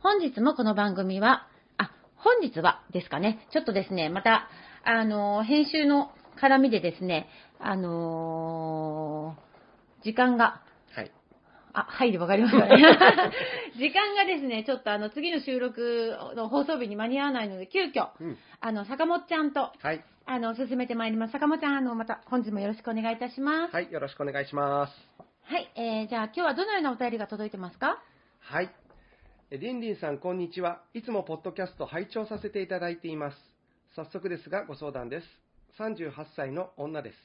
本日もこの番組は、あ、本日はですかね、ちょっとですね、また、あの、編集の絡みでですね、あのー、時間が、はい。あ、はいでわかりましたね。時間がですね、ちょっとあの、次の収録の放送日に間に合わないので、急遽、うん。あの、坂本ちゃんと、はい。あの、進めてまいります。坂本ちゃん、あの、また、本日もよろしくお願いいたします。はい。よろしくお願いします。はい、えー、じゃあ、今日はどのようなお便りが届いてますか？はい。えりんりんさん、こんにちは。いつもポッドキャスト拝聴させていただいています。早速ですが、ご相談です。38歳の女です。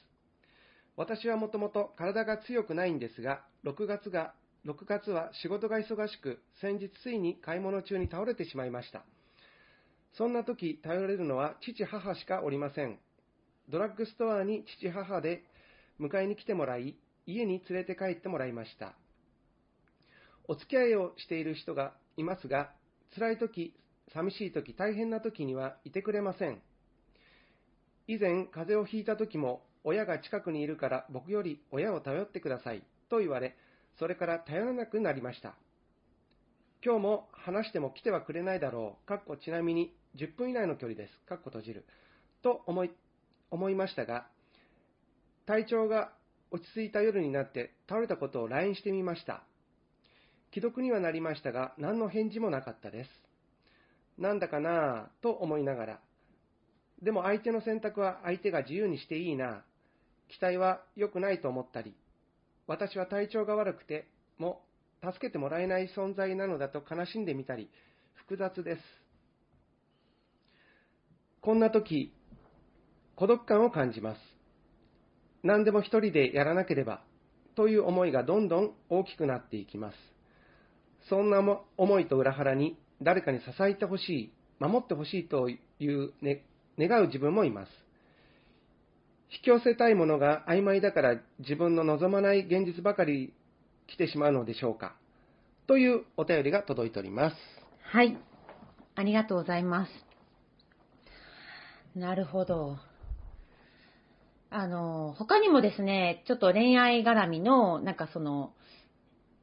私はもともと体が強くないんですが、6月が、6月は仕事が忙しく、先日ついに買い物中に倒れてしまいました。そんな時、頼れるのは父母しかおりません。ドラッグストアに父母で迎えに来てもらい、家に連れて帰ってもらいました。お付き合いをしている人がいますが、辛い時、寂しい時、大変な時にはいてくれません。以前、風邪をひいた時も、親が近くにいるから僕より親を頼ってくださいと言われ、それから頼らなくなりました。今日も話しても来てはくれないだろう。かっこちなみに10分以内の距離です。かっこ閉じる。と思い、思いましたが、体調が落ち着いた夜になって倒れたことを LINE してみました。既読にはなりましたが、何の返事もなかったです。なんだかなぁと思いながら。でも相手の選択は相手が自由にしていいな。期待は良くないと思ったり、私は体調が悪くても助けてもらえない存在なのだと悲しんでみたり、複雑です。こんな時、孤独感を感じます。何でも一人でやらなければという思いがどんどん大きくなっていきます。そんな思いと裏腹に誰かに支えてほしい、守ってほしいという、ね、願う自分もいます。引き寄せたいものが曖昧だから自分の望まない現実ばかり来てしまうのでしょうか？というお便りが届いております。はい。ありがとうございます。なるほど。あの、他にもですね、ちょっと恋愛絡みの、なんかその、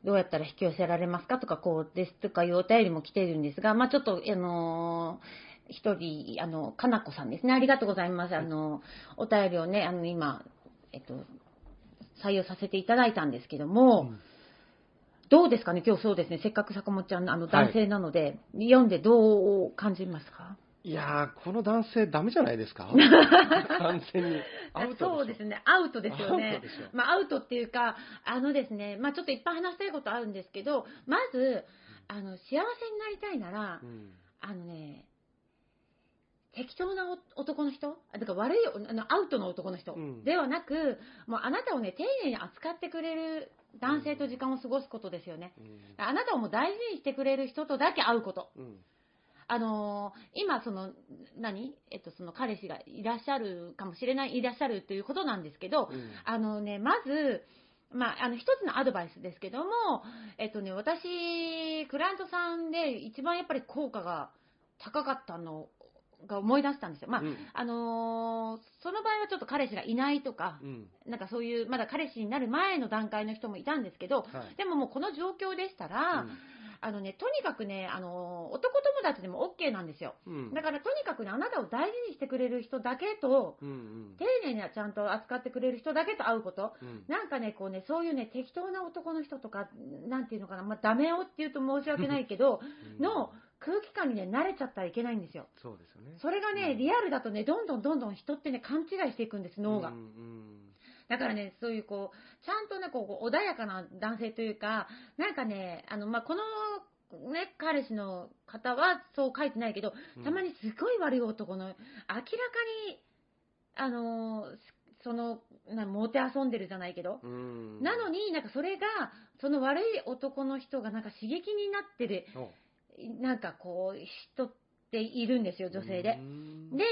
どうやったら引き寄せられますかとか、こうですとかいうお便りも来てるんですが、まあちょっと、あの一人、あの、かなこさんですね。ありがとうございます。あの、お便りをね、あの、今、えっと、採用させていただいたんですけども、うんどうですかね？今日そうですね。せっかく坂本ちゃん、あの、男性なので、読んでどう感じますか？いやー、この男性ダメじゃないですか？完全に。アウトそうですね。アウトですよねトでしょ。まあ、アウトっていうか、あのですね、まあ、ちょっといっぱい話したいことあるんですけど、まず、あの、幸せになりたいなら、うんあのね、適当なお男の人？あだから悪いあのアウトの男の人、うんではなく、もうあなたをね、丁寧に扱ってくれる男性と時間を過ごすことですよね。うんあなたをもう大事にしてくれる人とだけ会うこと。うんあのー今、その、何？えっと、その彼氏がいらっしゃるかもしれない、いらっしゃるということなんですけど、うんあのね、まず、まあ、あの、一つのアドバイスですけども、えっとね、私、クライアントさんで一番やっぱり効果が高かったのが思い出したんですよ。まあ、うんあのーその場合はちょっと彼氏がいないとか、うん。なんかそういう、まだ彼氏になる前の段階の人もいたんですけど、はい。でももうこの状況でしたら、あのね、とにかくね、あのー男友達でも OK なんですよ。うん。だからとにかくね、あなたを大事にしてくれる人だけと、うんうん丁寧にちゃんと扱ってくれる人だけと会うこと。うん。なんかね、こうね、そういうね、適当な男の人とか、なんていうのかな、まあ、ダメ男っていうと申し訳ないけど、うんの空気感にね、慣れちゃったらいけないんですよ。そうですよね。それがね、うんリアルだとね、どんどんどんどん人ってね、勘違いしていくんです、脳が。うんうんだからね、そういうこう、ちゃんとね、こう、穏やかな男性というか、なんかね、あの、まあ、この、ね、彼氏の方はそう書いてないけど、うんたまにすごい悪い男の、明らかに、あの、その、なモテ遊んでるじゃないけど、うん。なのになんかそれが、その悪い男の人がなんか刺激になってる、おなんかこう、人っているんですよ、女性でう。んで、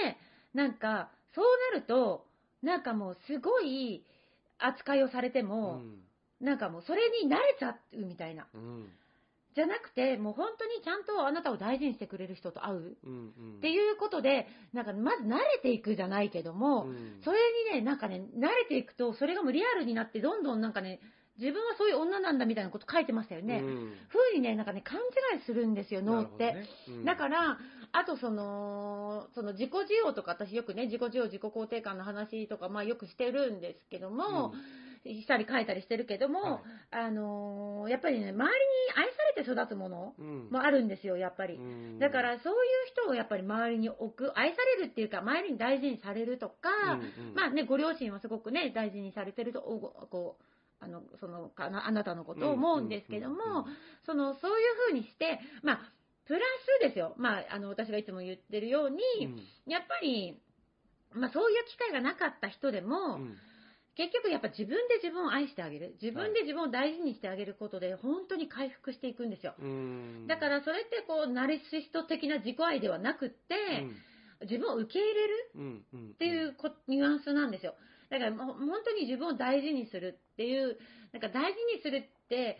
なんか、そうなると、なんかもうすごい扱いをされてうも、ん。なんかもうそれに慣れちゃうみたいな。うん。じゃなくて、もう本当にちゃんとあなたを大事にしてくれる人と会う。うんうん。っていうことで、なんかまず慣れていくじゃないけども、うん。それにね、なんかね、慣れていくと、それがもうリアルになって、どんどんなんかね、自分はそういう女なんだみたいなこと書いてましたよね。うん。ふうにね、なんかね、勘違いするんですよ、脳って。ね。うん。だから、あとその、その自己需要とか、私よくね、自己需要、自己肯定感の話とか、まあよくしてるんですけども、したり書いたりしてるけども、はい。あのーやっぱりね、周りに愛されて育つものうん。もあるんですよ、やっぱり。うん。だから、そういう人をやっぱり周りに置く、愛されるっていうか、周りに大事にされるとか、うんうん。まあね、ご両親はすごくね、大事にされてると、おこう、あの、その、あなたのことを思うんですけども、うんうんうんその、そういうふうにして、まあ、プラスですよ。まあ、あの、私がいつも言ってるように、うんやっぱり、まあ、そういう機会がなかった人でも、うん結局やっぱ自分で自分を愛してあげる。自分で自分を大事にしてあげることで、本当に回復していくんですよ。うんだからそれってこう、ナルシスト的な自己愛ではなくって、自分を受け入れるうんうんうんっていうこニュアンスなんですよ。だからもう本当に自分を大事にするっていう、なんか大事にするって、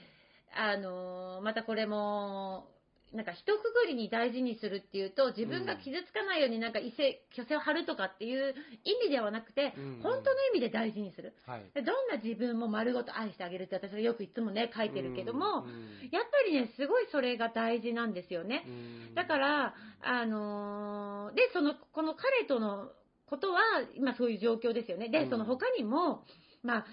あのーまたこれも、なんか一括りに大事にするっていうと、自分が傷つかないようになんか異性、虚勢を張るとかっていう意味ではなくて、うん。本当の意味で大事にする。はい。でどんな自分も丸ごと愛してあげるって私はよくいつもね、書いてるけども、うん。やっぱりね、すごいそれが大事なんですよね。うん。だから、あのーで、その、この彼とのことは、今そういう状況ですよね。で、うん。その他にも、まあ、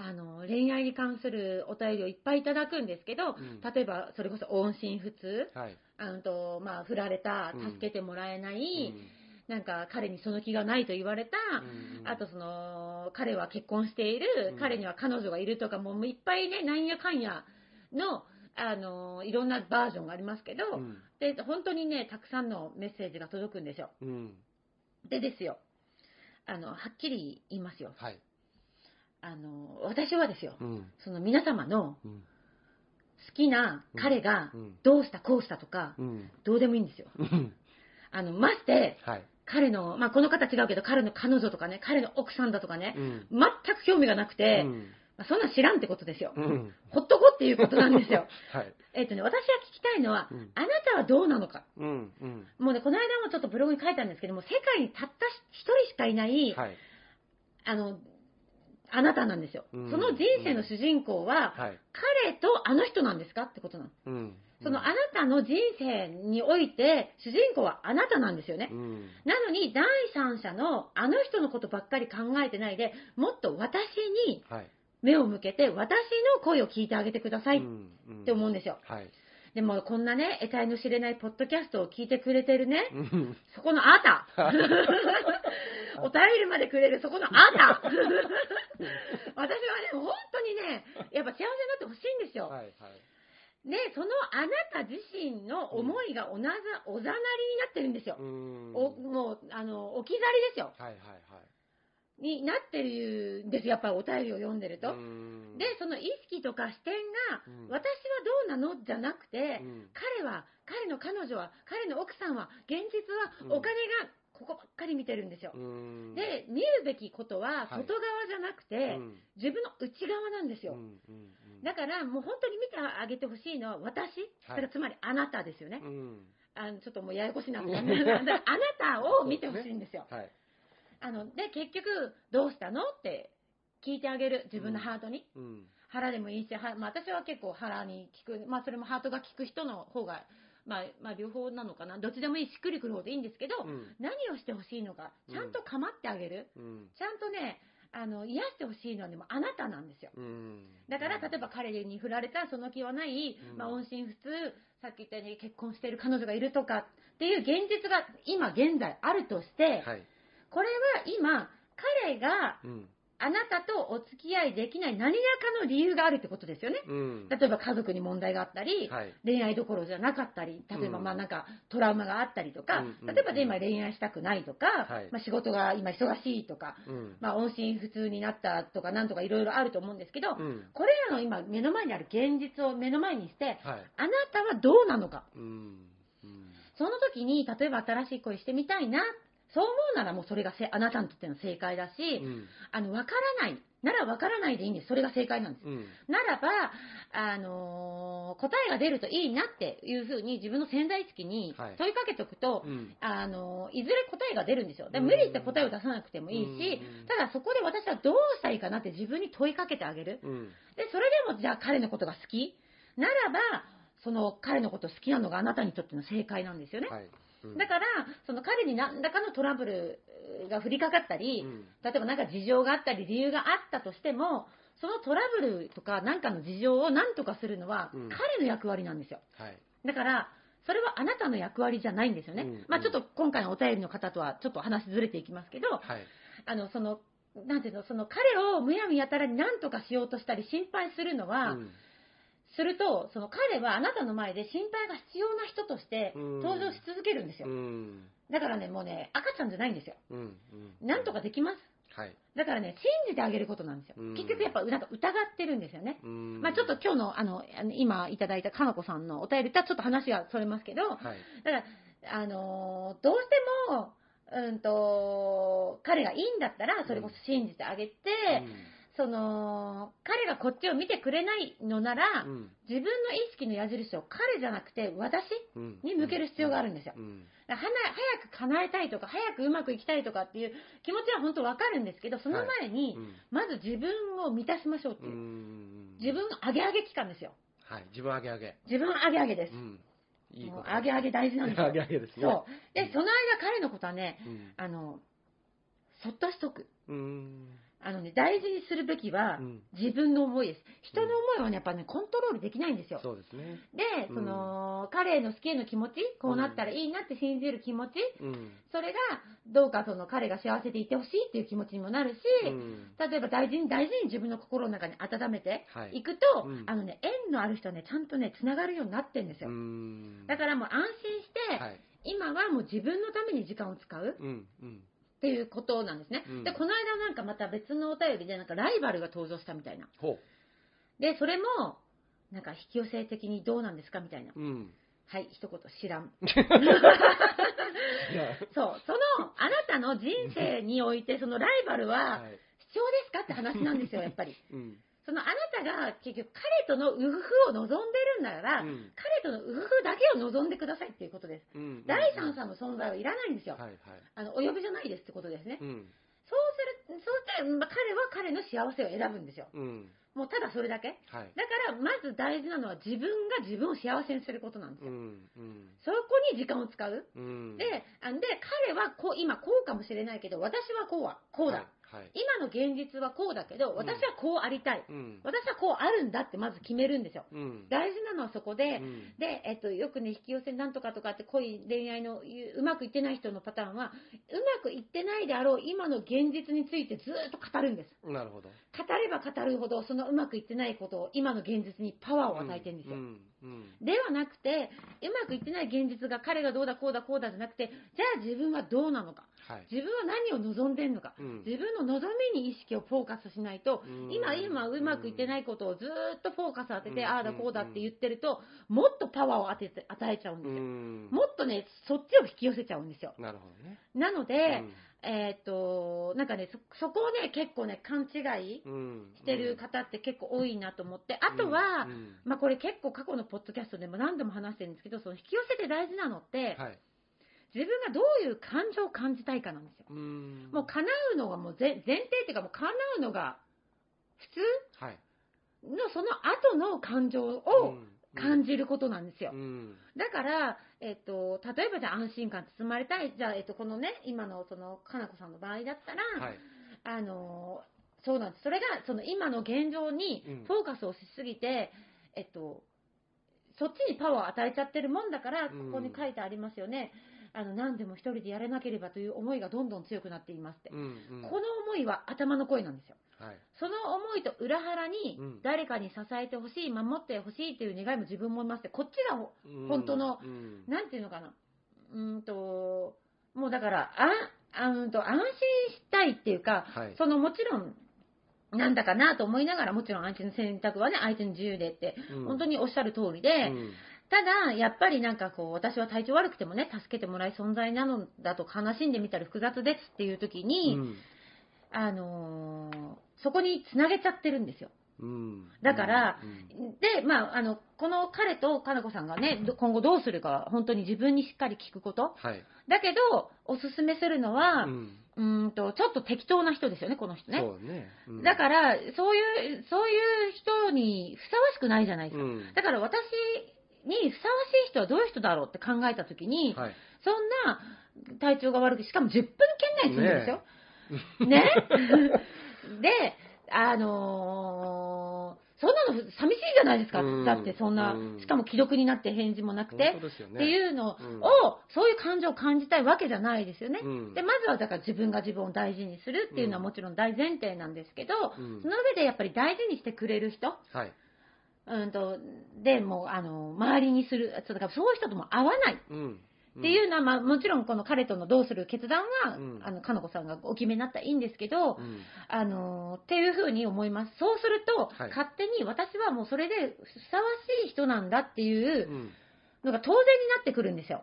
あの、恋愛に関するお便りをいっぱいいただくんですけど、うん。例えば、それこそ音信不通、はい。あのと、まあ、振られたうん、助けてもらえない、うん。なんか、彼にその気がないと言われた、うん。あとその、彼は結婚している、うん。彼には彼女がいるとか、もういっぱいね、なんやかんやの、あの、いろんなバージョンがありますけど、うん。で、本当にね、たくさんのメッセージが届くんですよ。うん。でですよ、あの、はっきり言いますよ。はいあの、私はですよ、うん。その皆様のうん。好きな彼がうん。どうしたこうしたとか、うん。どうでもいいんですよ。うん。あの、まして、はい。彼の、まあ、この方違うけど、彼の彼女とかね、彼の奥さんだとかね、うん。全く興味がなくて、うん。まあ、そんなん知らんってことですよ。うん。ほっとこっていうことなんですよ。はい。えっとね、私が聞きたいのは、うん。あなたはどうなのか。うん。うん。もうね、この間もちょっとブログに書いたんですけども、世界にたった一人しかいない、はい。あの、あなたなんですよ。うん。その人生の主人公は、はい。彼とあの人なんですかってことなの。うん。そのあなたの人生において、主人公はあなたなんですよね。うん。なのに、第三者のあの人のことばっかり考えてないで、もっと私にはい。目を向けて、私の声を聞いてあげてくださいっんて思うんですよ。はいでも、こんなね、得体の知れないポッドキャストを聞いてくれてるね、うん。そこのあなた。お便りまでくれるそこのあなた。私はね、本当にね、やっぱ幸せになってほしいんですよ。はいはい。で、そのあなた自身の思いがおなざ、おざなりになってるんですよ。もう、あの、置き去りですよ。はいはいはいになってるんですよ、やっぱりお便りを読んでると。うん。で、その意識とか視点が、うん。私はどうなの？じゃなくて、うん。彼は、彼の彼女は、彼の奥さんは、現実うん。はお金がここばっかり見てるんですよ。うん。で、見るべきことははい。外側じゃなくて、うん。自分の内側なんですよ。うんうんだからもう本当に見てあげてほしいのは私、はい。それつまりあなたですよね。うん。ああのちょっともうややこしいなって あなたを見てほしいんですよ。はい。あの、で、結局、どうしたの？って聞いてあげる、自分のハートに。うん。腹でもいいし、はまあ、私は結構腹に効く、まあ、それもハートが効く人の方が、まあ、まあ、両方なのかな。どっちでもいいし、しっくりくる方でいいんですけど、うん。何をしてほしいのか、ちゃんと構ってあげる。うん。ちゃんとね、あの、癒してほしいのはでもあなたなんですよ。うん。だから、例えば彼に振られたその気はない、うんまあ、音信不通、さっき言ったように結婚している彼女がいるとかっていう現実が今現在あるとして、はい。これは今、彼がうん。あなたとお付き合いできない何らかの理由があるってことですよね。うん。例えば家族に問題があったり、はい。恋愛どころじゃなかったり、例えばうんまあなんかトラウマがあったりとか、うんうん例えばで今恋愛したくないとか、はいまあ仕事が今忙しいとか、うん。まあ音信不通になったとかなんとかいろいろあると思うんですけど、うん。これらの今目の前にある現実を目の前にして、はい。あなたはどうなのか。その時に、例えば新しい恋してみたいな、そう思うならもうそれがせあなたにとっての正解だし、うん。あの、わからない。ならわからないでいいんです。それが正解なんです。うん。ならば、あのー答えが出るといいなっていうふうに自分の潜在意識にはい問いかけておくと、うん。あのーいずれ答えが出るんですよ。でうん無理して答えを出さなくてもいいしうん、ただそこで私はどうしたらいいかなって自分に問いかけてあげる。うん。で、それでもじゃあ彼のことが好き？ならば、その彼のこと好きなのがあなたにとっての正解なんですよね。はい。うんだから、その彼に何らかのトラブルが降りかかったり、うん例えばなんか事情があったり理由があったとしても、そのトラブルとか何かの事情を何とかするのはうん彼の役割なんですよ。はい。だから、それはあなたの役割じゃないんですよね。うんまあちょっと今回のお便りの方とはちょっと話ずれていきますけど、はい。あの、その、なんていうの、その彼をむやみやたらに何とかしようとしたり心配するのは、うんすると、その彼はあなたの前で心配が必要な人としてうん登場し続けるんですよ。うん。だからね、もうね、赤ちゃんじゃないんですよ。うん。うん。なんとかできます。はい。だからね、信じてあげることなんですようん。結局やっぱなんか疑ってるんですよね。うん。まあちょっと今日の、あの、今いただいたかなこさんのお便りとはちょっと話がそれますけど、はい。だから、あのーどうしても、うんと、彼がいいんだったら、それこそ信じてあげて、その、彼がこっちを見てくれないのなら、うん。自分の意識の矢印を彼じゃなくて私うん。に向ける必要があるんですよ。うん。だから早く叶えたいとか、早くうまくいきたいとかっていう気持ちは本当わかるんですけど、その前に、うんまず自分を満たしましょうってういう。ん。自分の上げ上げ期間ですよ。はい。自分上げ上げ。自分上げ上げですう。ん。いいもこと。う上げ上げ大事なんですよ。上げ上げですね。そう。で、その間彼のことはね、うん。あの、そっとしとく。うん。あのね、大事にするべきはうん自分の思いです。人の思いはね、やっぱね、コントロールできないんですよ。そうですね。で、うんその、彼への好きへの気持ち、こうなったらいいなって信じる気持ち、うん。それが、どうかその彼が幸せでいてほしいっていう気持ちにもなるし、うん。例えば大事に大事に自分の心の中に温めてはいいくと、うんあのね、縁のある人はね、ちゃんとね、繋がるようになってんですよ。うん。だからもう安心して、はい。今はもう自分のために時間を使ううん。うん。っていうことなんですね。うんで、この間なんかまた別のお便りでなんかライバルが登場したみたいな。ほで、それも、なんか引き寄せ的にどうなんですかみたいな。う。うん。はい、一言知らん。そう、その、あなたの人生において、そのライバルははい。必要ですかって話なんですよ、やっぱり。うん。そのあなたが結局彼とのウフフを望んでるんなら、うん彼とのウフフだけを望んでくださいっていうことです。うん。第三者の存在はいらないんですよ。はいはい。あの、お呼びじゃないですってことですね。うん。そうする、そうして、まあ彼は彼の幸せを選ぶんですよ。うん。もうただそれだけ。はい。だから、まず大事なのは自分が自分を幸せにすることなんですよ。うん。うん。そこに時間を使う。うん。で、あで、彼はこう、今こうかもしれないけど、私はこうは、こうだ。はい。はい。今の現実はこうだけど、ん私はこうありたい。うん。私はこうあるんだってまず決めるんですよ。うん。大事なのはそこで、うんで、えっと、よくね、引き寄せなんとかとかって恋、恋愛のいううまくいってない人のパターンは、うまくいってないであろう今の現実についてずーっと語るんです。なるほど。語れば語るほど、そのうまくいってないことを今の現実にパワーを与えてるんですよ。うん。うん。ではなくて、うまくいってない現実が彼がどうだこうだこうだじゃなくて、じゃあ自分はどうなのか。はい。自分は何を望んでんのか。うん自分の望みに意識をフォーカスしないとうん、今、今うまくいってないことをずーっとフォーカス当てて、うんああだこうだって言ってると、もっとパワーを当てて与えちゃうんうですよ。ん。もっとね、そっちを引き寄せちゃうんですよ。なるほどね。なので、えっ、と、なんかね、そ、そこをね、結構ね、勘違いうん。してる方って結構多いなと思って、あとは、うんうんまあこれ結構過去のポッドキャストでも何度も話してるんですけど、その引き寄せて大事なのって、はい。自分がどういう感情を感じたいかなんですよ。うん。もう叶うのがもう前前提っていうかもう叶うのが普通はい。のその後の感情を感じることなんですよう。ん。だから、えっと、例えばじゃあ安心感包まれたい、じゃあ、えっと、このね、今のその、かなこさんの場合だったら、はい。あの、そうなんです。それが、その今の現状にうんフォーカスをしすぎて、えっと、そっちにパワーを与えちゃってるもんだから、こうんこに書いてありますよね。あの、何でも一人でやらなければという思いがどんどん強くなっていますって。うんうん。この思いは頭の声なんですよ。はい。その思いと裏腹にうん誰かに支えてほしい、守ってほしいっていう願いも自分もいますって、こっちが本当のうんなんていうのかな。うーんと、もうだから、あ、あうんと、安心したいっていうか、はい。そのもちろん、なんだかなと思いながら、もちろん相手の選択はね、相手の自由でって、うん本当におっしゃる通りで、うんただ、やっぱりなんかこう、私は体調悪くてもね、助けてもらい存在なのだと悲しんでみたら複雑ですっていう時に、うんあのーそこに繋げちゃってるんですよ。うんだからうんで、まあ、あの、この彼とかなこさんがね、ど今後どうするかは本当に自分にしっかり聞くこと。はい。だけど、おすすめするのは、ううんーんと、ちょっと適当な人ですよね、この人ね。ね。うんだから、そういう、そういう人にふさわしくないじゃないですか。うんだから私にふさわしい人はどういう人だろうって考えたときに、はい。そんな体調が悪く、しかも10分圏内に住んでるんですよ。ね で、あのーそんなの寂しいじゃないですか。うんだってそんなうん、しかも既読になって返事もなくてね。っていうのを、うんそういう感情を感じたいわけじゃないですよね。うんで、まずはだから自分が自分を大事にするっていうのはうんもちろん大前提なんですけど、うんその上でやっぱり大事にしてくれる人、はい。うんと、で、もう、あの、周りにする、そうだからそういう人とも合わないうん。っていうのは、まあ、もちろんこの彼とのどうする決断は、うんあの、かのこさんがお決めになったらいいんですけど、うん。あの、っていうふうに思います。そうすると、はい勝手に私はもうそれでふさわしい人なんだっていううん。のが当然になってくるんですよ。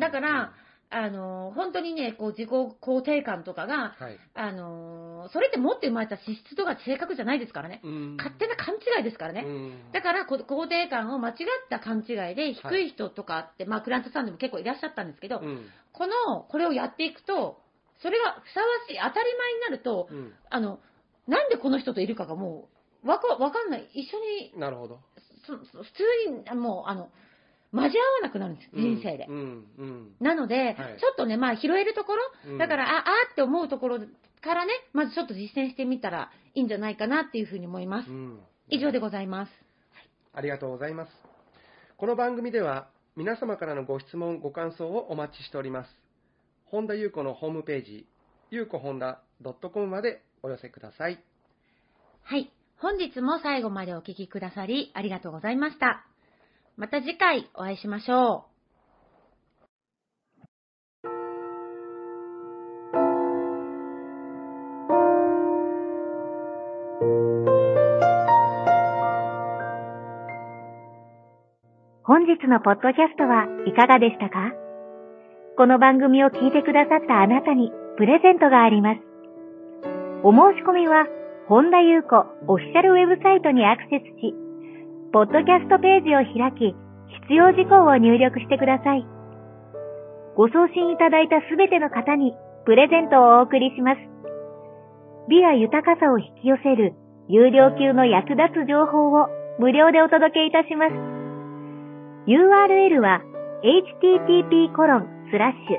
だから、あの、本当にね、こう、自己肯定感とかが、はい。あの、それって持って生まれた資質とか性格じゃないですからね。うん勝手な勘違いですからね。うんだから、こ肯定感を間違った勘違いで低い人とかって、まあ、クライアントさんでも結構いらっしゃったんですけど、うん。この、これをやっていくと、それがふさわしい、当たり前になると、うん。あの、なんでこの人といるかがもう、わか、わかんない。一緒に、なるほど。普通に、もう、あの、交わらなくなるんです、人生で。うん。うん。なので、はいちょっとね、まあ、拾えるところ、うんだから、あ、あーって思うところからね、まずちょっと実践してみたらいいんじゃないかなっていうふうに思います。うん。以上でございます。ありがとうございます。この番組では皆様からのご質問、ご感想をお待ちしております。本田裕子のホームページ、ゆうこ本田 .com までお寄せください。はい。本日も最後までお聞きくださりありがとうございました。また次回お会いしましょう。本日のポッドキャストはいかがでしたか？この番組を聞いてくださったあなたにプレゼントがあります。お申し込みは、本田裕子オフィシャルウェブサイトにアクセスし、ポッドキャストページを開き、必要事項を入力してください。ご送信いただいたすべての方にプレゼントをお送りします。美や豊かさを引き寄せる有料級の役立つ情報を無料でお届けいたします。URL は http コロンスラッシュ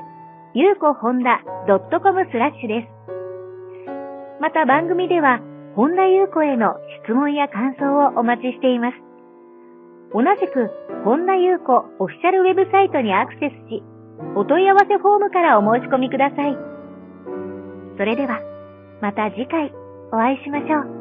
ゆうこほんだ .com スラッシュです。また番組では本田ゆう子への質問や感想をお待ちしています。同じく本田優子オフィシャルウェブサイトにアクセスし、お問い合わせフォームからお申し込みください。それでは、また次回お会いしましょう。